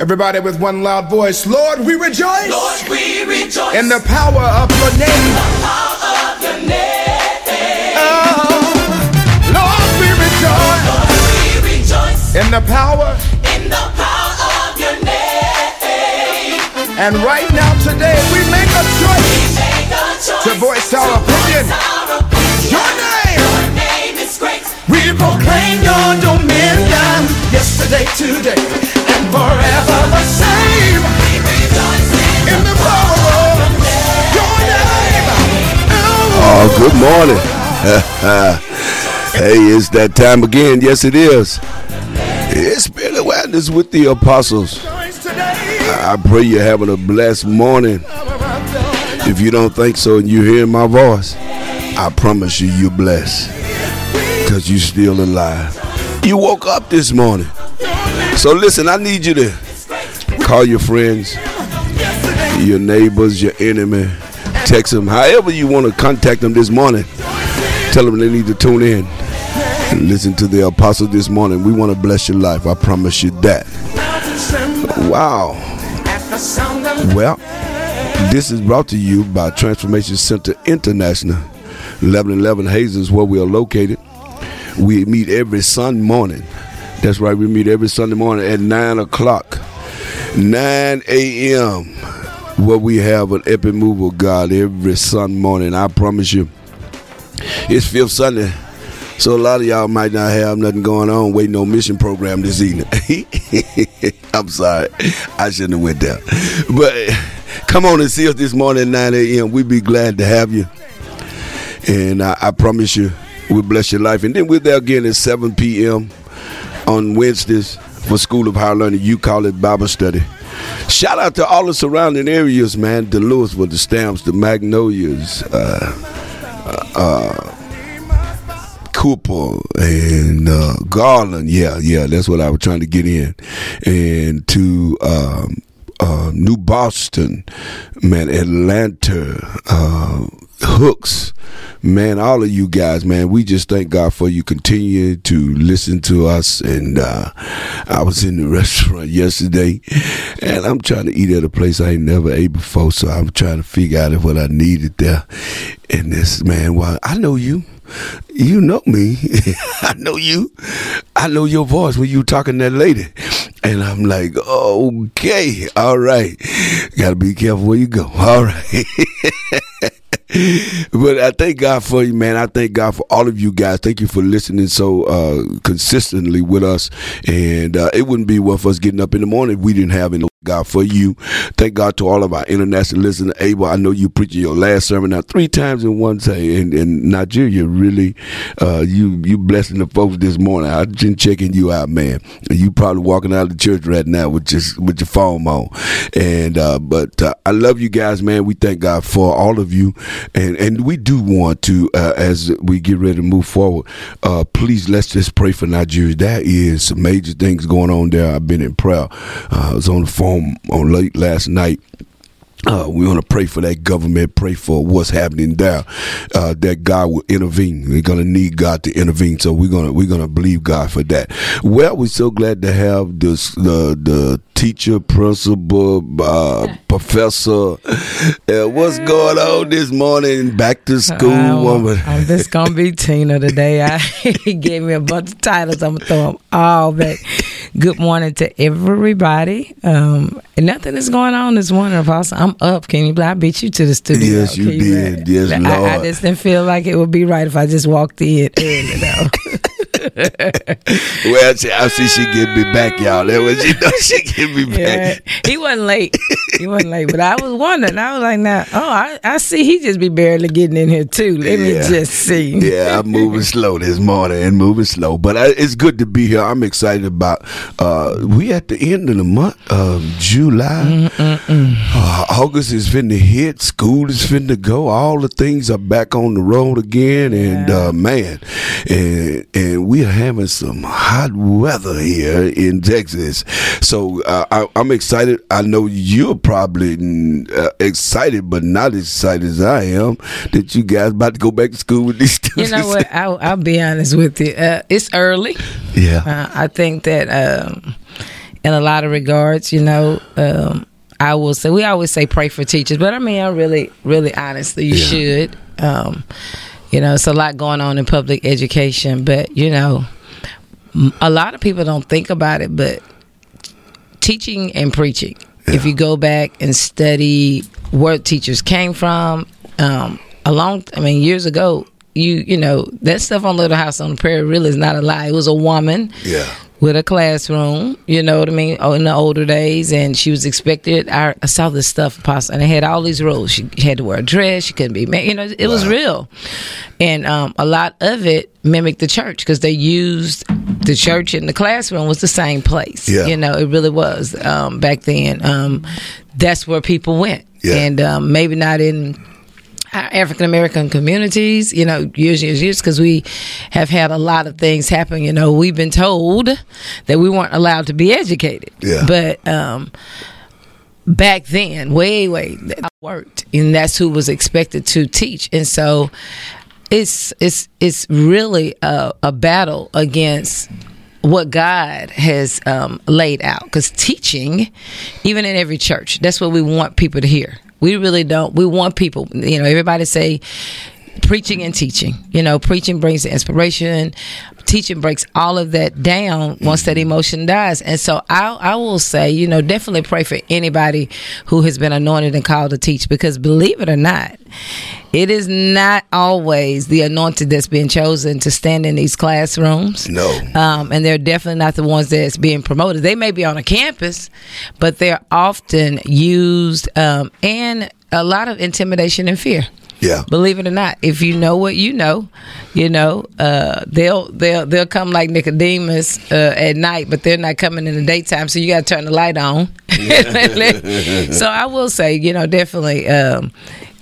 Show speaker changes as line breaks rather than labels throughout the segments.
Everybody with one loud voice, Lord, we rejoice.
Lord, we rejoice
in the power of your name.
The power of your name.
Oh, Lord, we rejoice.
Lord, we rejoice
in the power.
In the power of your name.
And right now, today, we make a choice, we
make a choice
to voice our
to
opinion.
Voice our opinion.
Your name.
Your name is great.
We proclaim your dominion yesterday, today,
Oh, good morning. hey, it's that time again. Yes, it is. It's Spirit Awareness with the Apostles. I pray you're having a blessed morning. If you don't think so and you hear my voice, I promise you you're blessed because you're still alive. You woke up this morning. So listen, I need you to call your friends, your neighbors, your enemy, text them, however you want to contact them this morning. Tell them they need to tune in and listen to the apostle this morning. We want to bless your life. I promise you that. Wow. Well, this is brought to you by Transformation Center International. 1111 Hayes is where we are located. We meet every Sunday morning. That's right, we meet every Sunday morning at 9 o'clock. 9 a.m. Where we have an epic move of God every Sunday morning. I promise you. It's fifth Sunday. So a lot of y'all might not have nothing going on waiting on mission program this evening. I'm sorry. I shouldn't have went there. But come on and see us this morning at 9 a.m. We'd be glad to have you. And I, I promise you, we'll bless your life. And then we're there again at 7 p.m. on Wednesdays for School of Higher Learning. You call it Bible study. Shout out to all the surrounding areas, man. The Lewisville, the Stamps, the Magnolias, uh, uh, Cooper, and uh, Garland. Yeah, yeah, that's what I was trying to get in. And to um, uh, New Boston, man, Atlanta, uh, Hooks, man, all of you guys, man, we just thank God for you continue to listen to us. And uh, I was in the restaurant yesterday, and I'm trying to eat at a place I ain't never ate before, so I'm trying to figure out if what I needed there. And this man, well, I know you. You know me. I know you. I know your voice when you talking to that lady. And I'm like, okay, all right. Got to be careful where you go. All right. but I thank God for you, man. I thank God for all of you guys. Thank you for listening so uh, consistently with us. And uh, it wouldn't be worth us getting up in the morning if we didn't have any God for you. Thank God to all of our international listeners. Abel, I know you preaching your last sermon now three times in one day in, in Nigeria. Really, uh, you you blessing the folks this morning. I've been checking you out, man. You probably walking out of the church right now with your with your phone on. And uh, but uh, I love you guys, man. We thank God for all of you, and and we do want to uh, as we get ready to move forward. Uh, please let's just pray for Nigeria. That is some major things going on there. I've been in prayer. Uh, I was on the phone on late last night. Uh, we want to pray for that government, pray for what's happening there, uh, that God will intervene. We're gonna need God to intervene, so we're gonna we're gonna believe God for that. Well, we're so glad to have this the the teacher, principal, uh, professor. Uh, what's going on this morning? Back to school, woman.
I'm just gonna be Tina today. I he gave me a bunch of titles. I'm gonna throw them all back. Good morning to everybody. Um, nothing is going on this morning, Apostle. I'm up. Can you? I beat you to the studio.
Yes, you
Can
did. Yes,
I,
Lord.
I just didn't feel like it would be right if I just walked in early though.
well, I see she get me back, y'all. That was she know she get me
Yeah,
back.
he wasn't late. He wasn't late, but I was wondering. I was like, "Now, oh, I, I see. He just be barely getting in here too. Let me just see."
Yeah, I'm moving slow this morning and moving slow, but I, it's good to be here. I'm excited about. Uh, we at the end of the month of July. Uh, August is finna hit. School is finna go. All the things are back on the road again, and uh, man, and and we are having some hot weather here in Texas. So uh, I, I'm excited. I know you're probably uh, excited, but not as excited as I am that you guys about to go back to school with these students.
You know what? I'll, I'll be honest with you. Uh, it's early.
Yeah.
Uh, I think that um, in a lot of regards. You know, um, I will say we always say pray for teachers, but I mean, I really, really honestly, you
Yeah.
should. Um, you know, it's a lot going on in public education, but you know, a lot of people don't think about it, but teaching and preaching. If you go back and study where teachers came from, um, a long, I mean, years ago, you you know that stuff on Little House on the Prairie really is not a lie. It was a woman
Yeah.
With a classroom, you know what I mean, oh, in the older days, and she was expected. I, I saw this stuff, and it had all these rules. She had to wear a dress. She couldn't be, you know, it was
Wow.
real, and um, a lot of it mimicked the church because they used the church and the classroom was the same place.
Yeah.
You know, it really was um, back then. Um, that's where people went,
Yeah.
and um, maybe not in African American communities, you know, years, years, years, because we have had a lot of things happen. You know, we've been told that we weren't allowed to be educated.
Yeah.
But um, back then, way, way, that worked, and that's who was expected to teach. And so, it's it's it's really a, a battle against what God has um, laid out. Because teaching, even in every church, that's what we want people to hear. We really don't. We want people, you know, everybody say preaching and teaching. You know, preaching brings the inspiration. Teaching breaks all of that down once that emotion dies. And so I, I will say, you know, definitely pray for anybody who has been anointed and called to teach because believe it or not, it is not always the anointed that's being chosen to stand in these classrooms.
No.
Um, and they're definitely not the ones that's being promoted. They may be on a campus, but they're often used um, and a lot of intimidation and fear.
Yeah.
Believe it or not, if you know what you know, you know uh, they'll they'll they'll come like Nicodemus uh, at night, but they're not coming in the daytime. So you got to turn the light on. so I will say, you know, definitely, um,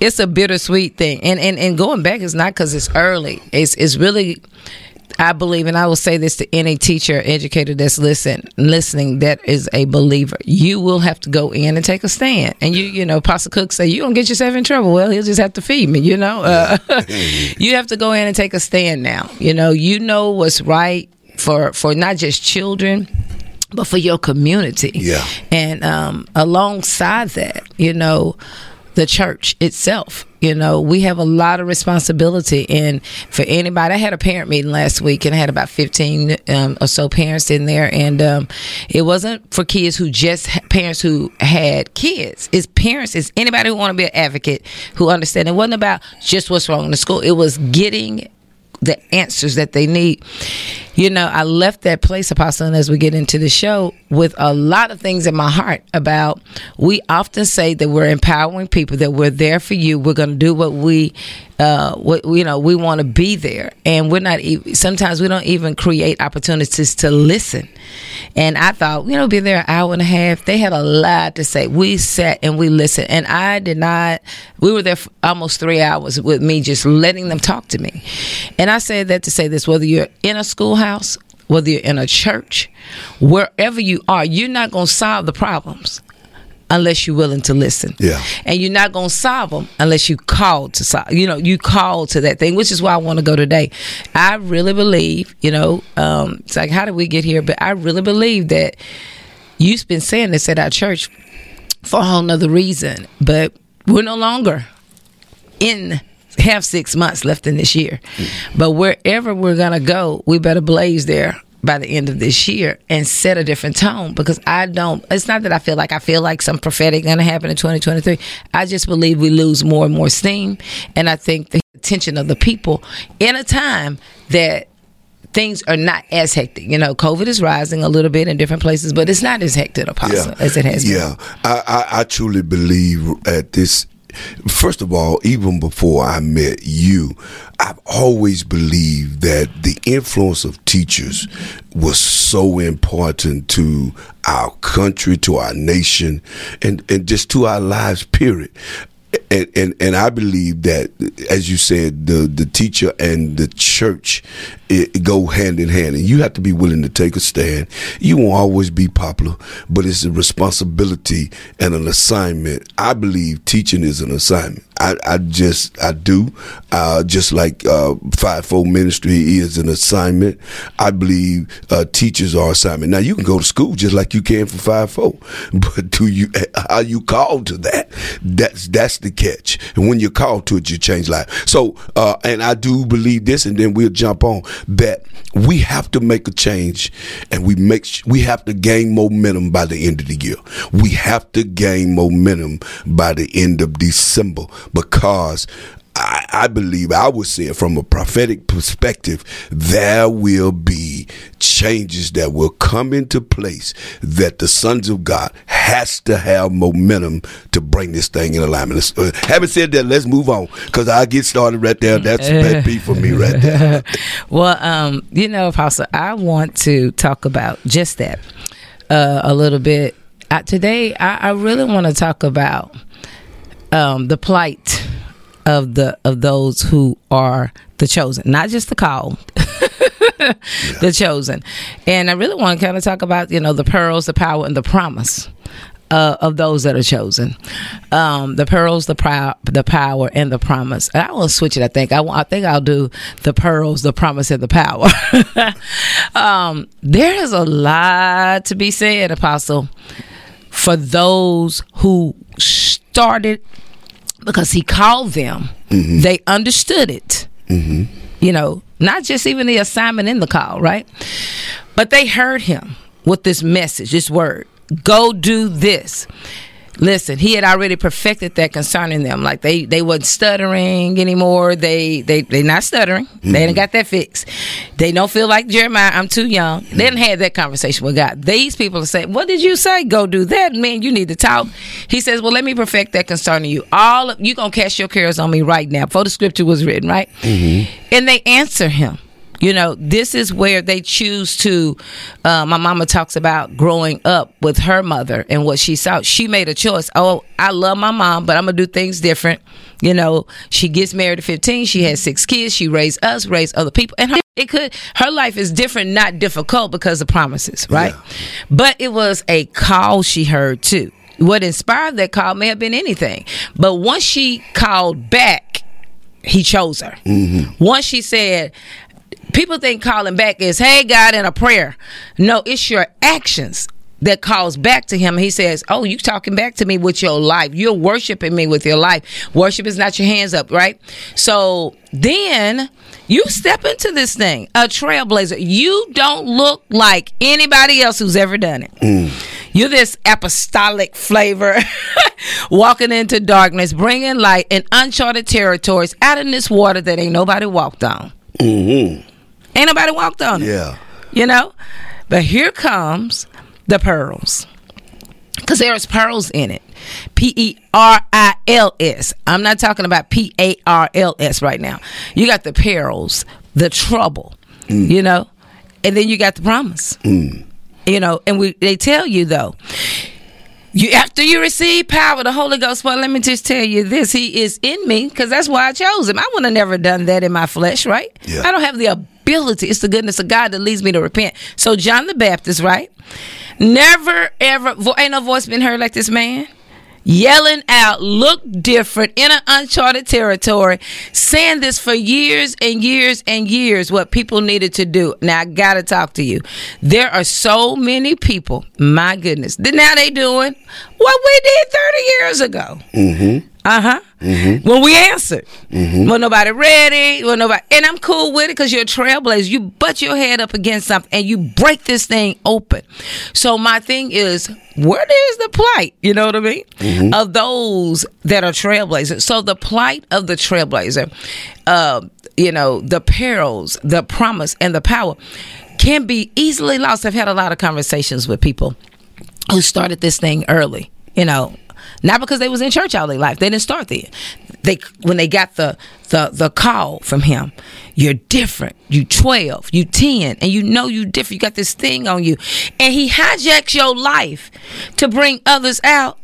it's a bittersweet thing, and and and going back is not because it's early. It's it's really. I believe, and I will say this to any teacher, educator that's listen, listening, that is a believer. You will have to go in and take a stand. And you, you know, Apostle Cook say, you don't get yourself in trouble. Well, he'll just have to feed me, you know. Uh, you have to go in and take a stand now. You know, you know what's right for for not just children, but for your community.
Yeah.
And um, alongside that, you know, the church itself. You know, we have a lot of responsibility. And for anybody, I had a parent meeting last week and I had about 15 um, or so parents in there. And um, it wasn't for kids who just, parents who had kids. It's parents, it's anybody who want to be an advocate who understand. It wasn't about just what's wrong in the school, it was getting the answers that they need. You know, I left that place, Apostle, and as we get into the show, with a lot of things in my heart about we often say that we're empowering people, that we're there for you, we're going to do what we, uh, you know, we want to be there, and we're not. Sometimes we don't even create opportunities to listen. And I thought, you know, be there an hour and a half. They had a lot to say. We sat and we listened, and I did not. We were there for almost three hours with me, just letting them talk to me. And I say that to say this: whether you're in a schoolhouse, whether you're in a church, wherever you are, you're not going to solve the problems unless you're willing to listen.
Yeah.
And you're not going to solve them unless you call to solve. You know, you call to that thing, which is why I want to go today. I really believe, you know, um, it's like, how did we get here? But I really believe that you've been saying this at our church for a whole nother reason, but we're no longer in have six months left in this year. But wherever we're gonna go, we better blaze there by the end of this year and set a different tone because I don't it's not that I feel like I feel like some prophetic gonna happen in 2023. I just believe we lose more and more steam and I think the attention of the people in a time that things are not as hectic. You know, COVID is rising a little bit in different places, but it's not as hectic, Apostle, as it has been.
Yeah, I, I, I truly believe at this. First of all, even before I met you, I've always believed that the influence of teachers was so important to our country, to our nation, and, and just to our lives, period. And, and and I believe that, as you said, the the teacher and the church it, go hand in hand, and you have to be willing to take a stand. You won't always be popular, but it's a responsibility and an assignment. I believe teaching is an assignment. I, I just I do. Uh, just like uh, fivefold ministry is an assignment. I believe uh, teachers are assignment. Now you can go to school just like you can for fivefold, but do you are you called to that? That's that's the catch. And when you're called to it, you change life. So uh, and I do believe this, and then we'll jump on that. We have to make a change, and we make we have to gain momentum by the end of the year. We have to gain momentum by the end of December because I, I, believe I would say it from a prophetic perspective, there will be changes that will come into place that the sons of God has to have momentum to bring this thing in alignment. Uh, having said that, let's move on because I get started right there. That's a pet peeve for me right there.
well, um, you know, Apostle, I want to talk about just that uh, a little bit. Today, I, I really want to talk about um, the plight of the of those who are the chosen, not just the called. yeah. The chosen, and I really want to kind of talk about you know the pearls, the power, and the promise uh, of those that are chosen. Um, the pearls, the power, the power, and the promise. I will switch it. I think I, I think I'll do the pearls, the promise, and the power. um, there is a lot to be said, Apostle, for those who started because he called them. Mm-hmm. They understood it. Mm-hmm. You know, not just even the assignment in the call, right? But they heard him with this message, this word go do this listen he had already perfected that concerning them. Like they they wasn't stuttering anymore. They they they not stuttering. Mm-hmm. they didn't got that fixed. They don't feel like jeremiah i'm too young. Mm-hmm. they didn't have that conversation with god. These people are saying what did you say? Go do that man. You need to talk. He says well let me perfect that concerning you. All of, you gonna cast your cares on me right now. Before the scripture was written right? Mm-hmm. and they answer him you know, this is where they choose to. Uh, my mama talks about growing up with her mother and what she saw. She made a choice. Oh, I love my mom, but I'm gonna do things different. You know, she gets married at 15. She has six kids. She raised us, raised other people, and her, it could. Her life is different, not difficult because of promises, right? Yeah. But it was a call she heard too. What inspired that call may have been anything, but once she called back, he chose her. Mm-hmm. Once she said, people think calling back is, hey, God, in a prayer. No, it's your actions that calls back to him. He says, Oh, you talking back to me with your life. You're worshiping me with your life. Worship is not your hands up, right? So then you step into this thing, a trailblazer. You don't look like anybody else who's ever done it. Mm. You're this apostolic flavor walking into darkness, bringing light in uncharted territories out in this water that ain't nobody walked on. Mm-hmm. Ain't nobody walked on it.
Yeah.
You know? But here comes the pearls. Because there's pearls in it. P E R I L S. I'm not talking about P A R L S right now. You got the perils, the trouble, mm. you know? And then you got the promise. Mm. You know, and we they tell you though, you after you receive power, the Holy Ghost. Well, let me just tell you this: He is in me, because that's why I chose Him. I would have never done that in my flesh, right? Yeah. I don't have the ability. It's the goodness of God that leads me to repent. So John the Baptist, right? Never ever ain't no voice been heard like this man yelling out, look different in an uncharted territory, saying this for years and years and years, what people needed to do. Now, I got to talk to you. There are so many people, my goodness, now they doing what we did 30 years ago. Mm-hmm. Uh huh. Mm-hmm. When we answered, mm-hmm. when nobody ready, when nobody, and I'm cool with it because you're a trailblazer. You butt your head up against something and you break this thing open. So my thing is, what is the plight? You know what I mean? Mm-hmm. Of those that are trailblazers. So the plight of the trailblazer, uh, you know, the perils, the promise, and the power can be easily lost. I've had a lot of conversations with people who started this thing early. You know, not because they was in church all their life. They didn't start there. They when they got the the the call from him, you're different. You twelve, you ten, and you know you different. You got this thing on you, and he hijacks your life to bring others out.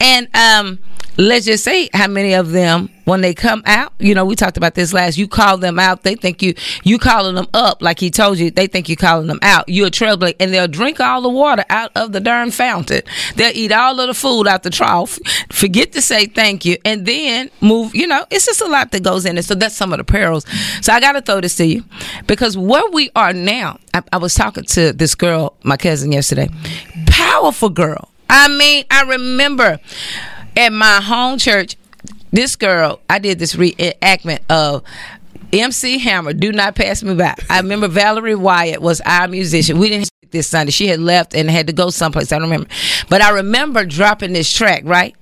And um, let's just say how many of them when they come out you know we talked about this last you call them out they think you you calling them up like he told you they think you calling them out. You're a trailblazer and they'll drink all the water out of the darn fountain. They'll eat all of the food out the trough forget to say thank you and then move you know it's just a lot that goes in it. So that's some of the perils. So i gotta throw this to you because where we are now i, I was talking to this girl my cousin yesterday. Powerful girl. I mean i remember at my home church, this girl, I did this reenactment of MC Hammer, Do Not Pass Me By. I remember Valerie Wyatt was our musician. We didn't this Sunday. She had left and had to go someplace. I don't remember. But I remember dropping this track, right?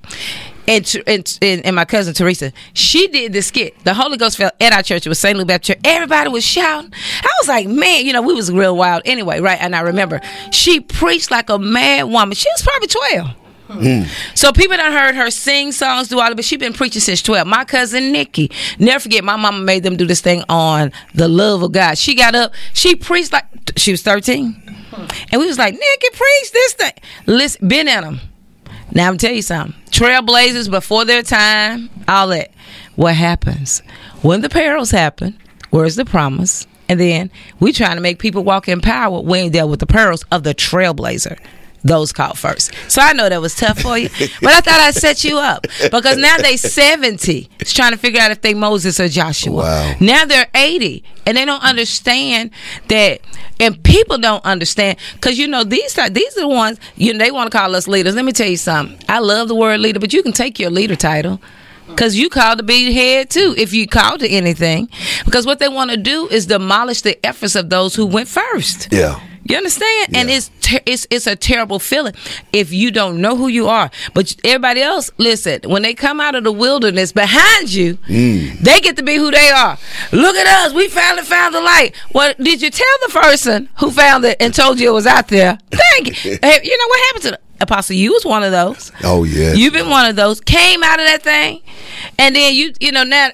And, and, and my cousin Teresa, she did this skit. The Holy Ghost fell at our church. It was St. Louis Baptist Church. Everybody was shouting. I was like, man, you know, we was real wild anyway, right? And I remember she preached like a mad woman. She was probably 12. Mm. So people done heard her sing songs, do all of it, but she been preaching since 12. My cousin Nikki, never forget, my mama made them do this thing on the love of God. She got up, she preached like, she was 13. And we was like, Nikki, preach this thing. Listen, been in them. Now I'm tell you something. Trailblazers before their time, all that. What happens? When the perils happen, where's the promise? And then we trying to make people walk in power. We ain't dealt with the perils of the trailblazer those called first. So I know that was tough for you, but I thought I'd set you up because now they 70. It's trying to figure out if they Moses or Joshua.
Wow.
Now they're 80 and they don't understand that, and people don't understand because you know these are these are the ones you know they want to call us leaders. Let me tell you something. I love the word leader, but you can take your leader title. Cause you called to be head too, if you called to anything. Because what they want to do is demolish the efforts of those who went first.
Yeah.
You understand?
Yeah.
And it's ter- it's it's a terrible feeling if you don't know who you are. But everybody else, listen, when they come out of the wilderness behind you,
Mm.
they get to be who they are. Look at us, we finally found the light. Well, did you tell the person who found it and told you it was out there? Thank you. Hey, you know what happened to the apostle? You was one of those.
Oh yeah.
You've been one of those. Came out of that thing, and then you, you know, now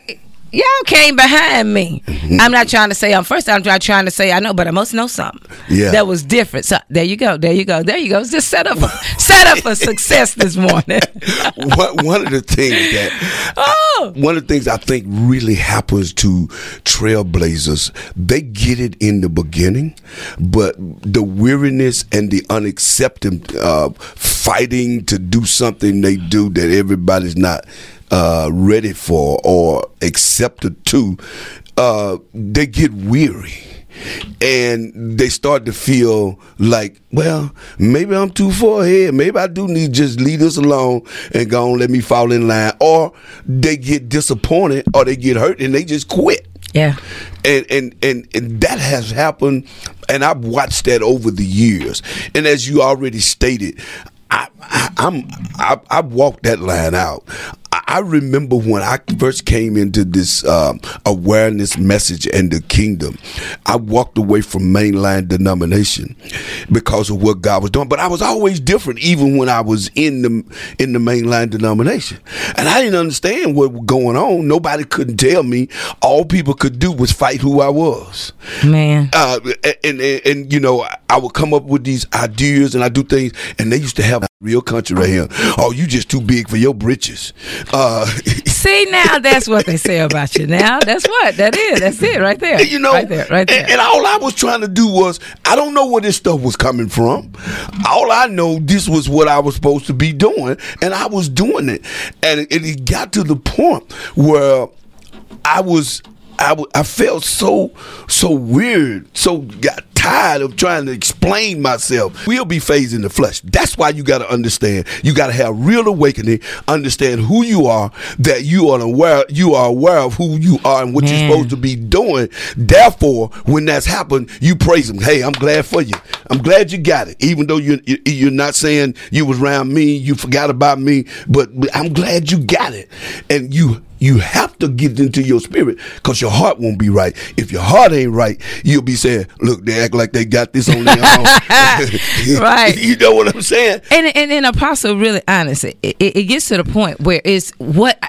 y'all came behind me.
Mm-hmm.
I'm not trying to say I'm first. I'm not trying to say I know, but I must know something.
Yeah.
that was different. So there you go. There you go. There you go. It's just set up, set up for success this morning.
one, one of the things that
oh,
one of the things I think really happens to trailblazers, they get it in the beginning, but the weariness and the unaccepting uh, fighting to do something they do that everybody's not uh, ready for or accepted to, uh, they get weary and they start to feel like, well, maybe I'm too far ahead. Maybe I do need just leave this alone and go on, let me fall in line. Or they get disappointed or they get hurt and they just quit.
yeah.
And, and and and that has happened, and I've watched that over the years. And as you already stated, I, I, I'm I, I walked that line out. I, remember when I first came into this um, awareness message and the kingdom. I walked away from mainline denomination because of what God was doing. But I was always different, even when I was in the in the mainline denomination, and I didn't understand what was going on. Nobody couldn't tell me. All people could do was fight who I was
Man.
uh, and, and and you know, I would come up with these ideas and I do things, and they used to have real country right here. Oh, you just too big for your britches. Uh,
See now, that's what they say about you. Now that's what that is. That's it right there.
you know,
right there, right there.
And, and all I was trying to do was, I don't know where this stuff was coming from. All I know, this was what I was supposed to be doing, and I was doing it. And it, it got to the point where I was. I, w- I felt so so weird, so got tired of trying to explain myself. We'll be phased in the flesh. That's why you got to understand. You got to have real awakening. Understand who you are. That you are aware. You are aware of who you are and what
Man.
you're supposed to be doing. Therefore, when that's happened, you praise him. Hey, I'm glad for you. I'm glad you got it. Even though you- you're not saying you was around me, you forgot about me, but I'm glad you got it. And you you have to get into your spirit because your heart won't be right. If your heart ain't right, you'll be saying, "Look, they act like they got this on their own."
Right.
You know what I'm saying?
and and, and apostle really honest it, it, it gets to the point where it's what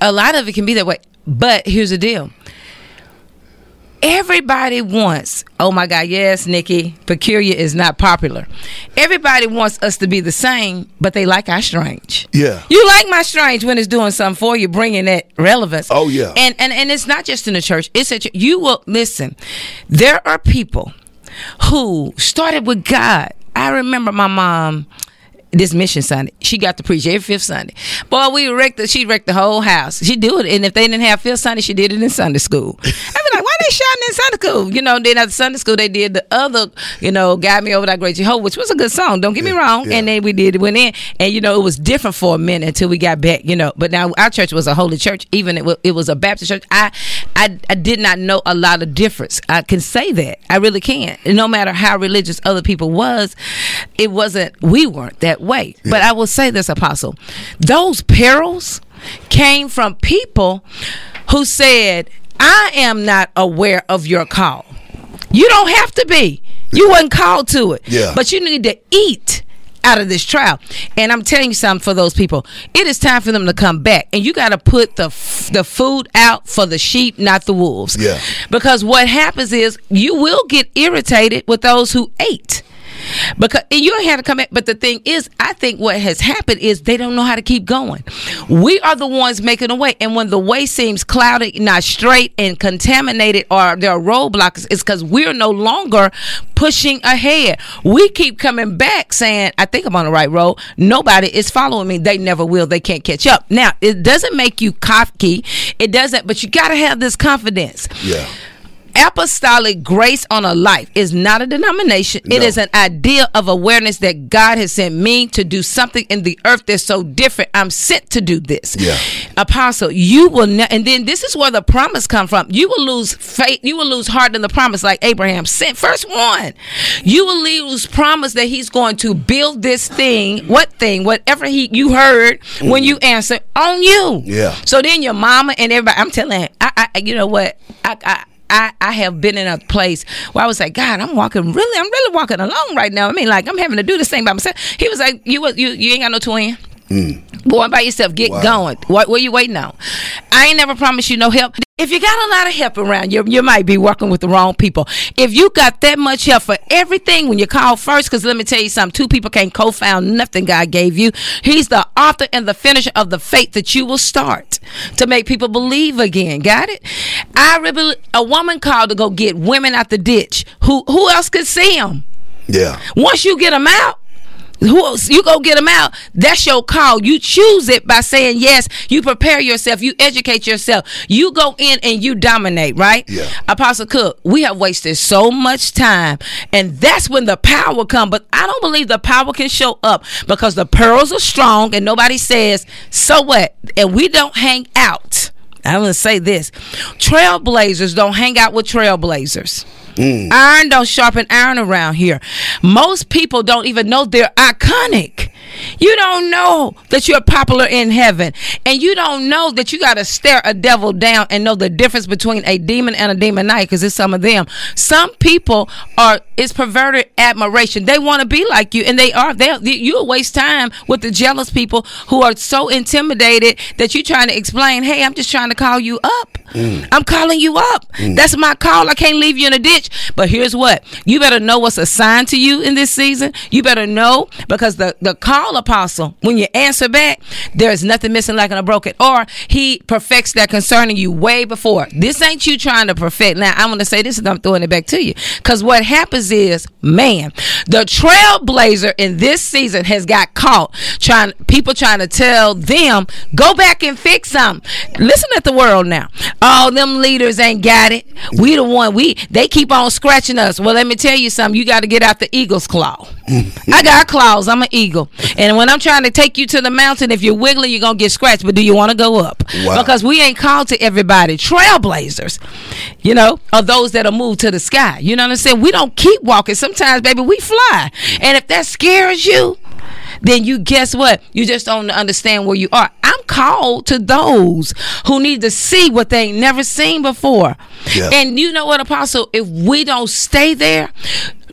a lot of it can be that way but here's the deal Everybody wants, oh my God, yes, Nikki, peculiar is not popular. Everybody wants us to be the same, but they like our strange.
Yeah.
You like my strange when it's doing something for you, bringing that relevance.
Oh, yeah.
And and and it's not just in the church. It's a you will listen. There are people who started with God. I remember my mom this mission Sunday. She got to preach every fifth Sunday. Boy, we wrecked the, she wrecked the whole house. She do it. And if they didn't have fifth Sunday, she did it in Sunday school. I be like, why they shouting in Sunday school? You know, then at Sunday school they did the other, you know, Guide Me O Thou Great Jehovah, which was a good song. Don't get me wrong.
yeah.
And then we did it, went in. And, you know, it was different for a minute until we got back, you know. But now our church was a holy church. Even it was, it was a Baptist church. I, I, I did not know a lot of difference. I can say that. I really can. And no matter how religious other people was, it wasn't, we weren't that way. But I will say this, Apostle. Those perils came from people who said, I am not aware of your call. You don't have to be. You wasn't called to it.
Yeah.
But you need to eat out of this trial. And I'm telling you something for those people. It is time for them to come back. And you got to put the f- the food out for the sheep, not the wolves.
Yeah.
Because what happens is you will get irritated with those who ate. Because you don't have to come back. But the thing is, I think what has happened is they don't know how to keep going. We are the ones making the way. And when the way seems clouded, not straight, and contaminated, or there are roadblocks, it's because we're no longer pushing ahead. We keep coming back saying, I think I'm on the right road. Nobody is following me. They never will. They can't catch up. Now, it doesn't make you cocky. It doesn't, but you got to have this confidence
Yeah.
Apostolic grace on a life is not a denomination. It
No.
is an idea of awareness that God has sent me to do something in the earth that's so different. I'm sent to do this.
Yeah.
Apostle, you will ne- and then this is where the promise come from. You will lose faith, you will lose heart in the promise like Abraham sent first one. You will lose promise that he's going to build this thing, what thing, whatever he you heard when you answered on you.
Yeah.
So then your mama and everybody, I'm telling you, I, I you know what? I, I I, I have been in a place where I was like, God, I'm walking really, I'm really walking alone right now. I mean, like I'm having to do this thing by myself. He was like, You you you ain't got no twin. Boy, by yourself, get
Wow.
going. What what you waiting on? I ain't never promised you no help. If you got a lot of help around you, you might be working with the wrong people. If you got that much help for everything when you call first, because let me tell you something, two people can't co-found nothing God gave you. He's the author and the finisher of the faith that you will start to make people believe again. Got it? I really, a woman called to go get women out the ditch. Who who else could see them?
Yeah.
Once you get them out, who else, you go get them out. That's your call. You choose it by saying yes. You prepare yourself. You educate yourself. You go in and you dominate, right?
Yeah.
Apostle Cook, we have wasted so much time, and that's when the power come. But I don't believe the power can show up because the pearls are strong, and nobody says so what, and we don't hang out. I'm gonna say this: trailblazers don't hang out with trailblazers. Mm. Iron don't sharpen iron around here. Most people don't even know they're iconic. You don't know that you're popular in heaven. And you don't know that you got to stare a devil down and know the difference between a demon and a demonite because it's some of them. Some people are, it's perverted admiration. They want to be like you and they are. They, you'll waste time with the jealous people who are so intimidated that you're trying to explain, hey, I'm just trying to call you up. Mm. I'm calling you up. Mm. That's my call. I can't leave you in a ditch. But here's what you better know what's assigned to you in this season. You better know because the, the call apostle, when you answer back, there is nothing missing, like an a broken, or he perfects that concerning you way before. This ain't you trying to perfect. Now, I'm going to say this and I'm throwing it back to you because what happens is, man, the trailblazer in this season has got caught trying, people trying to tell them, go back and fix something. Listen at the world now. All them leaders ain't got it. We the one, we, they keep on scratching us. Well, let me tell you something. You got to get out the eagle's claw. Mm-hmm. I got claws. I'm an eagle. And when I'm trying to take you to the mountain, if you're wiggling, you're to get scratched. But do you want to go up?
Wow.
Because we ain't called to everybody. Trailblazers, you know, are those that'll move to the sky. You know what I'm saying? We don't keep walking. Sometimes, baby, we fly. And if that scares you, then you guess what? You just don't understand where you are. I'm called to those who need to see what they ain't never seen before.
Yeah.
And you know what, Apostle? If we don't stay there,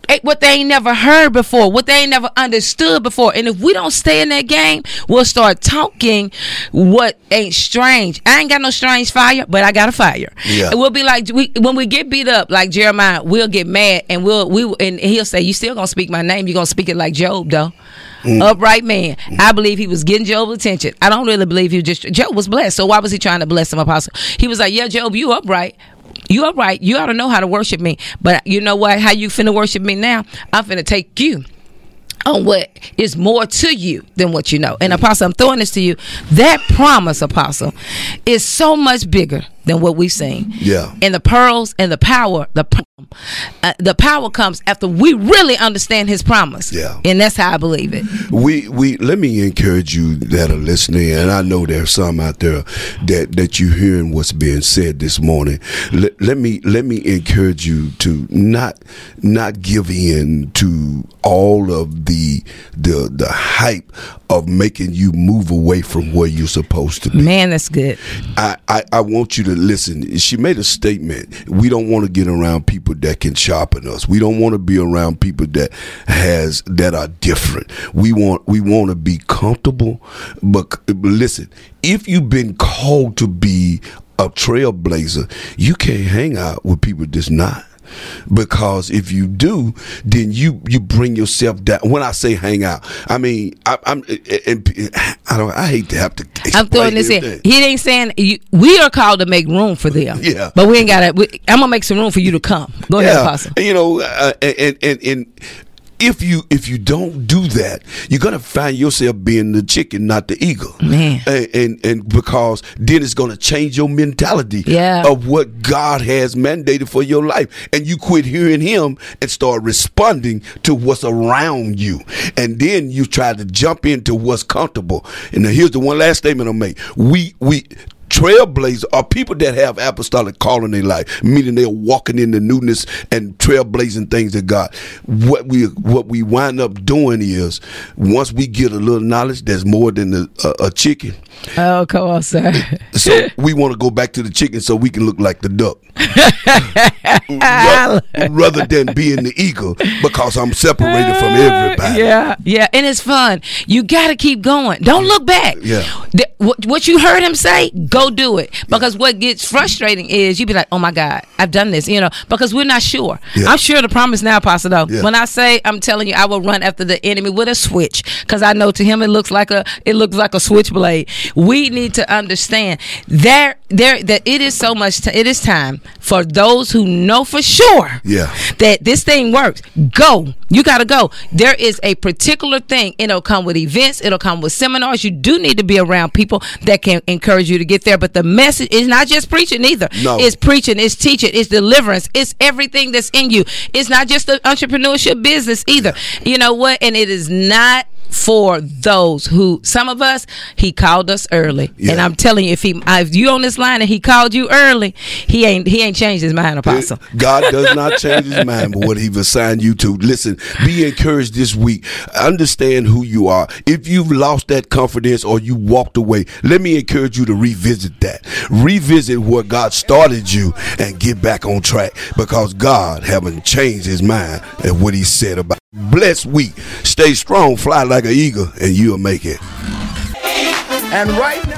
Eh, what they ain't never heard before, what they ain't never understood before. And if we don't stay in that game, we'll start talking what ain't strange. I ain't got no strange fire, but I got a fire.
Yeah.
And we'll be like we, when we get beat up, like Jeremiah, we'll get mad and we'll we and he'll say, "You still gonna speak my name? You gonna speak it like Job, though." Mm. Upright man. I believe he was getting Job's attention. I don't really believe he was just Job was blessed. So why was he trying to bless him, apostle? He was like, Yeah, Job, you upright. You upright. You ought to know how to worship me. But you know what? How you finna worship me now? I'm finna take you on what is more to you than what you know. And apostle, I'm throwing this to you. That promise, apostle, is so much bigger than what we've seen.
Yeah.
And the pearls and the power, the uh, the power comes after we really understand His promise.
Yeah.
And that's how I believe it.
We we let me encourage you that are listening, and I know there's some out there that that you hearing what's being said this morning. Let, let me let me encourage you to not not give in to all of the the the hype of making you move away from where you're supposed to be.
Man, that's good.
I, I, I want you to listen. She made a statement. We don't want to get around people that can sharpen us. We don't want to be around people that has that are different. We want we want to be comfortable. But, listen, if you've been called to be a trailblazer, you can't hang out with people that's not because if you do, then you you bring yourself down. When I say hang out, I mean I, I'm and, I don't I hate to have to.
I'm throwing this in. He ain't saying you, we are called to make room for them.
Yeah.
But we ain't got to. I'm gonna make some room for you to come. Go ahead, Apostle.
You know, uh, and, and and if you if you don't do that, you're gonna find yourself being the chicken, not the eagle.
Man.
and and, and because then it's gonna change your mentality
Yeah.
of what God has mandated for your life, and you quit hearing Him and start responding to what's around you, and then you try to jump into what's comfortable. And here's the one last statement I'll make: we we trailblazers are people that have apostolic calling in their life, meaning they're walking in the newness and trailblazing things that God. What we what we wind up doing is once we get a little knowledge, there's more than a, a, a chicken.
Oh, come on, sir.
So we want to go back to the chicken so we can look like the duck, Ra- rather than being the eagle because I'm separated from uh, everybody.
Yeah, yeah, and it's fun. You got to keep going. Don't look back.
Yeah.
The- what, what you heard him say, go do it. Because what gets frustrating is you be like, oh my God, I've done this, you know, because we're not sure.
Yeah.
I'm sure the promise now, Pastor, though.
Yeah.
When I say, I'm telling you, I will run after the enemy with a switch because I know to him it looks like a it looks like a switchblade. We need to understand there there that it is so much. T- it is time for those who know for sure
Yeah.
that this thing works. Go. You got to go. There is a particular thing. It'll come with events. It'll come with seminars. You do need to be around people that can encourage you to get there. But the message is not just preaching either.
No.
It's preaching. It's teaching. It's deliverance. It's everything that's in you. It's not just the entrepreneurship business either. You know what? And it is not for those who some of us he called us early and i'm telling you if he if you on this line and he called you early he ain't he ain't changed his mind apostle
God does not change his mind, but what he's assigned you to. Listen, be encouraged this week. Understand who you are. If you've lost that confidence or you walked away, let me encourage you to revisit that. Revisit where God started you and get back on track because God haven't changed his mind and what he said about. Blessed week. Stay strong, fly like an eagle, and you'll make it.
And right now.